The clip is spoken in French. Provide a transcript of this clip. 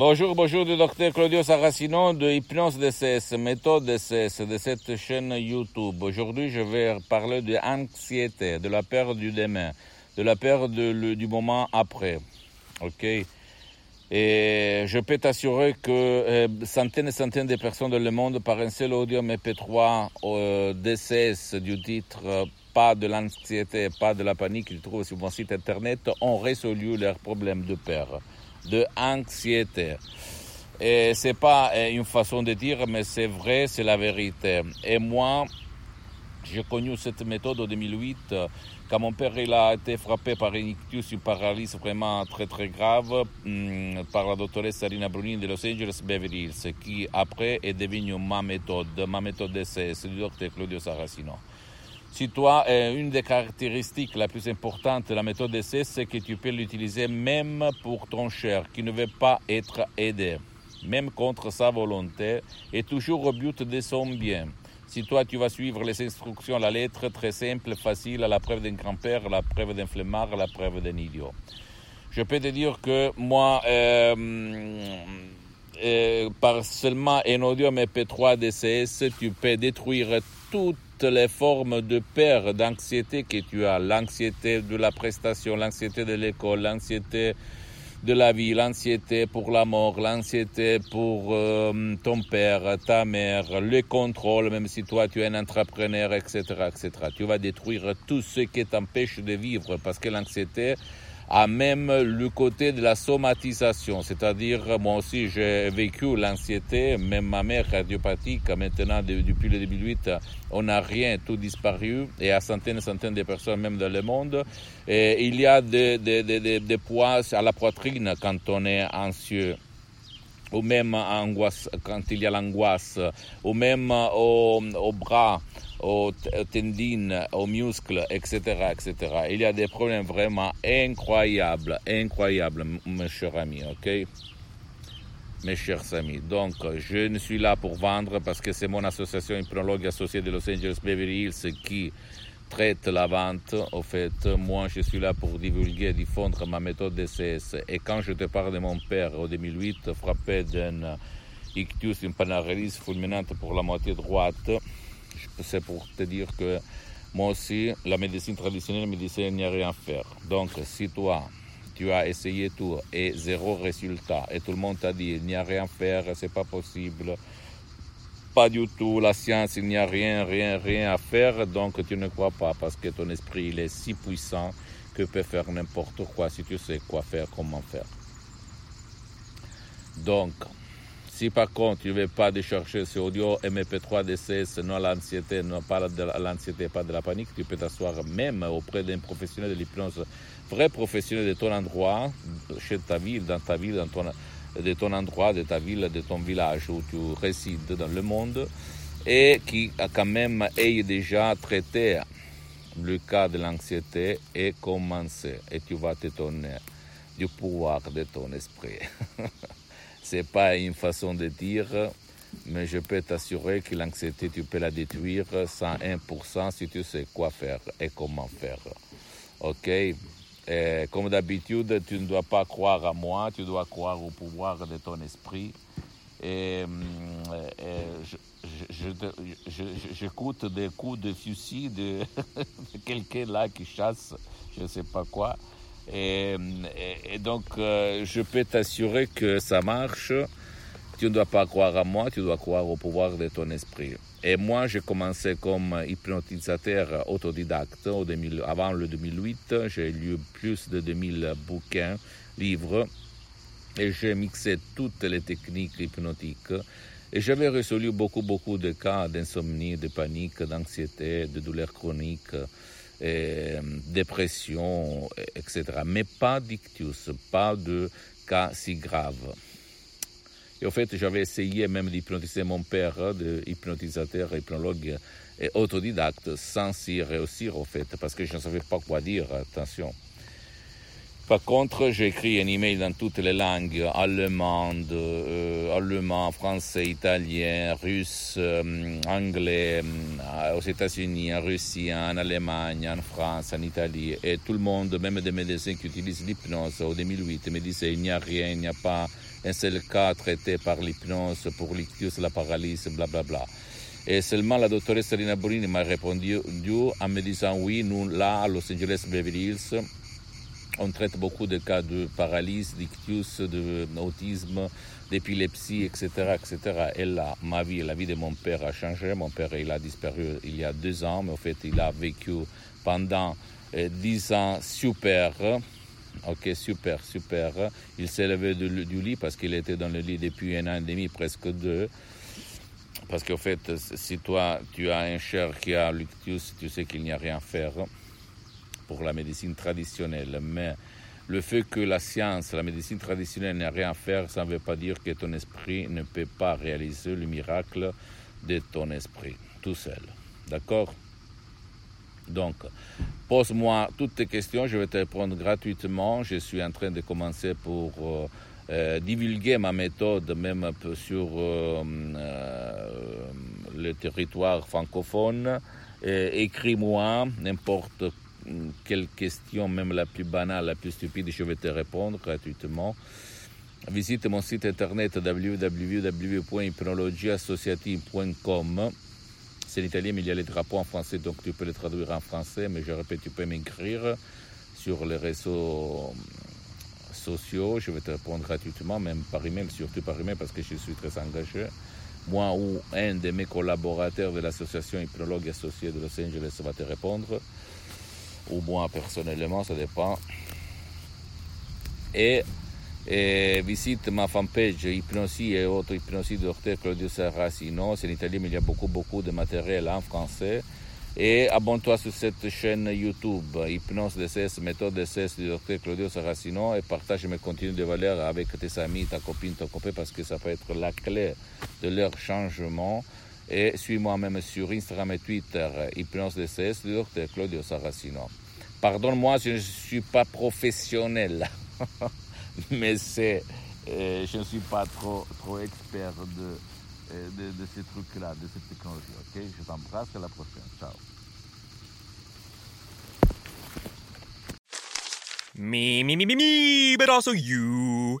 Bonjour, bonjour du docteur Claudio Saracino de Hypnose DCS, méthode DCS de cette chaîne YouTube. Aujourd'hui, je vais parler de l'anxiété, de la peur du demain, de la peur du moment après. Ok? Et je peux t'assurer que euh, centaines et centaines de personnes dans le monde, par un seul audio MP3 euh, DCS du titre euh, Pas de l'anxiété, pas de la panique, qu'ils trouvent sur mon site internet, ont résolu leurs problèmes de peur de anxiété. Et c'est pas une façon de dire, mais c'est vrai, c'est la vérité. Et moi, j'ai connu cette méthode en 2008 quand mon père il a été frappé par une ictus, une paralysie vraiment très très grave hum, par la doctoresse Sarina Brunini de Los Angeles Beverly Hills, qui après est devenue ma méthode. Ma méthode d'essai, c'est du docteur Claudio Saracino. Si toi, une des caractéristiques la plus importante de la méthode d'essai, c'est que tu peux l'utiliser même pour ton cher qui ne veut pas être aidé, même contre sa volonté, et toujours au but de son bien. Si toi, tu vas suivre les instructions la lettre, très simple, facile, à la preuve d'un grand-père, la preuve d'un flemmard, la preuve d'un idiot. Je peux te dire que moi, euh, euh, par seulement un audio MP3 DCS, tu peux détruire les formes de peur, d'anxiété que tu as. L'anxiété de la prestation, l'anxiété de l'école, l'anxiété de la vie, l'anxiété pour la mort, l'anxiété pour euh, ton père, ta mère, le contrôle, même si toi tu es un entrepreneur, etc., etc. Tu vas détruire tout ce qui t'empêche de vivre parce que l'anxiété a même le côté de la somatisation, c'est-à-dire moi aussi j'ai vécu l'anxiété, même ma mère cardiopathique, maintenant depuis le 2008, on n'a rien, tout disparu, et à centaines et centaines de personnes même dans le monde. Et il y a des, des, des, des poids à la poitrine quand on est anxieux ou même angoisse, quand il y a l'angoisse, ou même au, au bras, aux tendines, aux muscles, etc., etc. Il y a des problèmes vraiment incroyables, incroyables, mes chers amis, ok? Mes chers amis. Donc, je ne suis là pour vendre parce que c'est mon association hypnologue associée de Los Angeles Beverly Hills qui traite la vente. Au fait, moi, je suis là pour divulguer, diffondre ma méthode DCS. Et quand je te parle de mon père en 2008, frappé d'un ictus, une paralysie fulminante pour la moitié droite, c'est pour te dire que moi aussi, la médecine traditionnelle me disait qu'il n'y a rien à faire. Donc, si toi, tu as essayé tout et zéro résultat, et tout le monde t'a dit il n'y a rien à faire, c'est pas possible, pas du tout, la science, il n'y a rien, rien, rien à faire, donc tu ne crois pas parce que ton esprit, il est si puissant que peut faire n'importe quoi si tu sais quoi faire, comment faire. Donc, si par contre tu ne veux pas décharger ce audio MP3 DCS, non l'anxiété, non pas de l'anxiété, pas de la panique, tu peux t'asseoir même auprès d'un professionnel de l'hypnose, vrai professionnel de ton endroit, chez ta ville, dans ta ville, dans ton, de ton endroit, de ta ville, de ton village où tu résides dans le monde, et qui a quand même ait déjà traité le cas de l'anxiété et commencé. Et tu vas t'étonner du pouvoir de ton esprit. C'est pas une façon de dire, mais je peux t'assurer que l'anxiété, tu peux la détruire 101% si tu sais quoi faire et comment faire. Ok? Et Comme d'habitude, tu ne dois pas croire à moi, tu dois croire au pouvoir de ton esprit. Et, j'écoute des coups de fusil de, de quelqu'un là qui chasse, je ne sais pas quoi. Et, donc, euh, je peux t'assurer que ça marche. Tu ne dois pas croire à moi, tu dois croire au pouvoir de ton esprit. Et moi, j'ai commencé comme hypnotisateur autodidacte au 2000, avant le 2008. J'ai lu plus de 2000 bouquins, livres, et j'ai mixé toutes les techniques hypnotiques. Et j'avais résolu beaucoup, beaucoup de cas d'insomnie, de panique, d'anxiété, de douleurs chroniques, dépression, etc. Mais pas d'ictus, pas de cas si graves. Et en fait, j'avais essayé même d'hypnotiser mon père, de hypnotisateur, hypnologue et autodidacte, sans y réussir, en fait, parce que je ne savais pas quoi dire, attention. Par contre, j'ai écrit un email dans toutes les langues, allemande, euh, allemand, français, italien, russe, euh, anglais, euh, aux États-Unis, en Russie, en Allemagne, en France, en Italie. Et tout le monde, même des médecins qui utilisent l'hypnose au 2008, me disaient il n'y a rien, il n'y a pas un seul cas traité par l'hypnose pour l'ictus, la paralysie, blablabla. Bla, bla. Et seulement la doctoresse Rina Borini m'a répondu en me disant oui, nous là, à Los Angeles Beverly Hills, on traite beaucoup de cas de paralysie, d'ictus, d'autisme, d'épilepsie, etc., etc. Et là, ma vie, la vie de mon père a changé. Mon père, il a disparu il y a deux ans, mais en fait, il a vécu pendant euh, dix ans super. Ok, super, super. Il s'est levé du lit parce qu'il était dans le lit depuis un an et demi, presque deux. Parce qu'en fait, si toi, tu as un cher qui a l'ictus, tu sais qu'il n'y a rien à faire pour la médecine traditionnelle. Mais le fait que la science, la médecine traditionnelle n'ait rien à faire, ça ne veut pas dire que ton esprit ne peut pas réaliser le miracle de ton esprit, tout seul. D'accord? Donc, pose-moi toutes tes questions, je vais te répondre gratuitement. Je suis en train de commencer pour euh, euh, divulguer ma méthode même un peu sur euh, le territoire francophone. Écris-moi n'importe quelle question, même la plus banale, la plus stupide, je vais te répondre gratuitement. Visite mon site internet www.hypnologieassociative.com c'est l'italien, mais il y a les drapeaux en français, donc tu peux les traduire en français, mais je répète, tu peux m'écrire sur les réseaux sociaux, je vais te répondre gratuitement, même par email, surtout par email, parce que je suis très engagé. Moi ou un de mes collaborateurs de l'association Hypnologue Associée de Los Angeles va te répondre, ou moi personnellement, ça dépend. Et visite ma fanpage Hypnosie et auto-hypnosie de Dr Claudio Saracino. C'est en italien, mais il y a beaucoup, beaucoup de matériel en français. Et abonne-toi sur cette chaîne YouTube, Hypnose DCS, méthode DCS du Dr Claudio Saracino, et partage mes contenus de valeur avec tes amis, ta copine, ton copain, parce que ça peut être la clé de leur changement. Et suis-moi même sur Instagram et Twitter, Hypnose DCS Dr Claudio Saracino. Pardonne-moi, je ne suis pas professionnel. mais c'est, euh, je ne suis pas trop, trop expert de, euh, de, de ces trucs-là, de cette technologie. Ok, je t'embrasse, à la prochaine. Ciao. Me, me, me, me, me, but also you.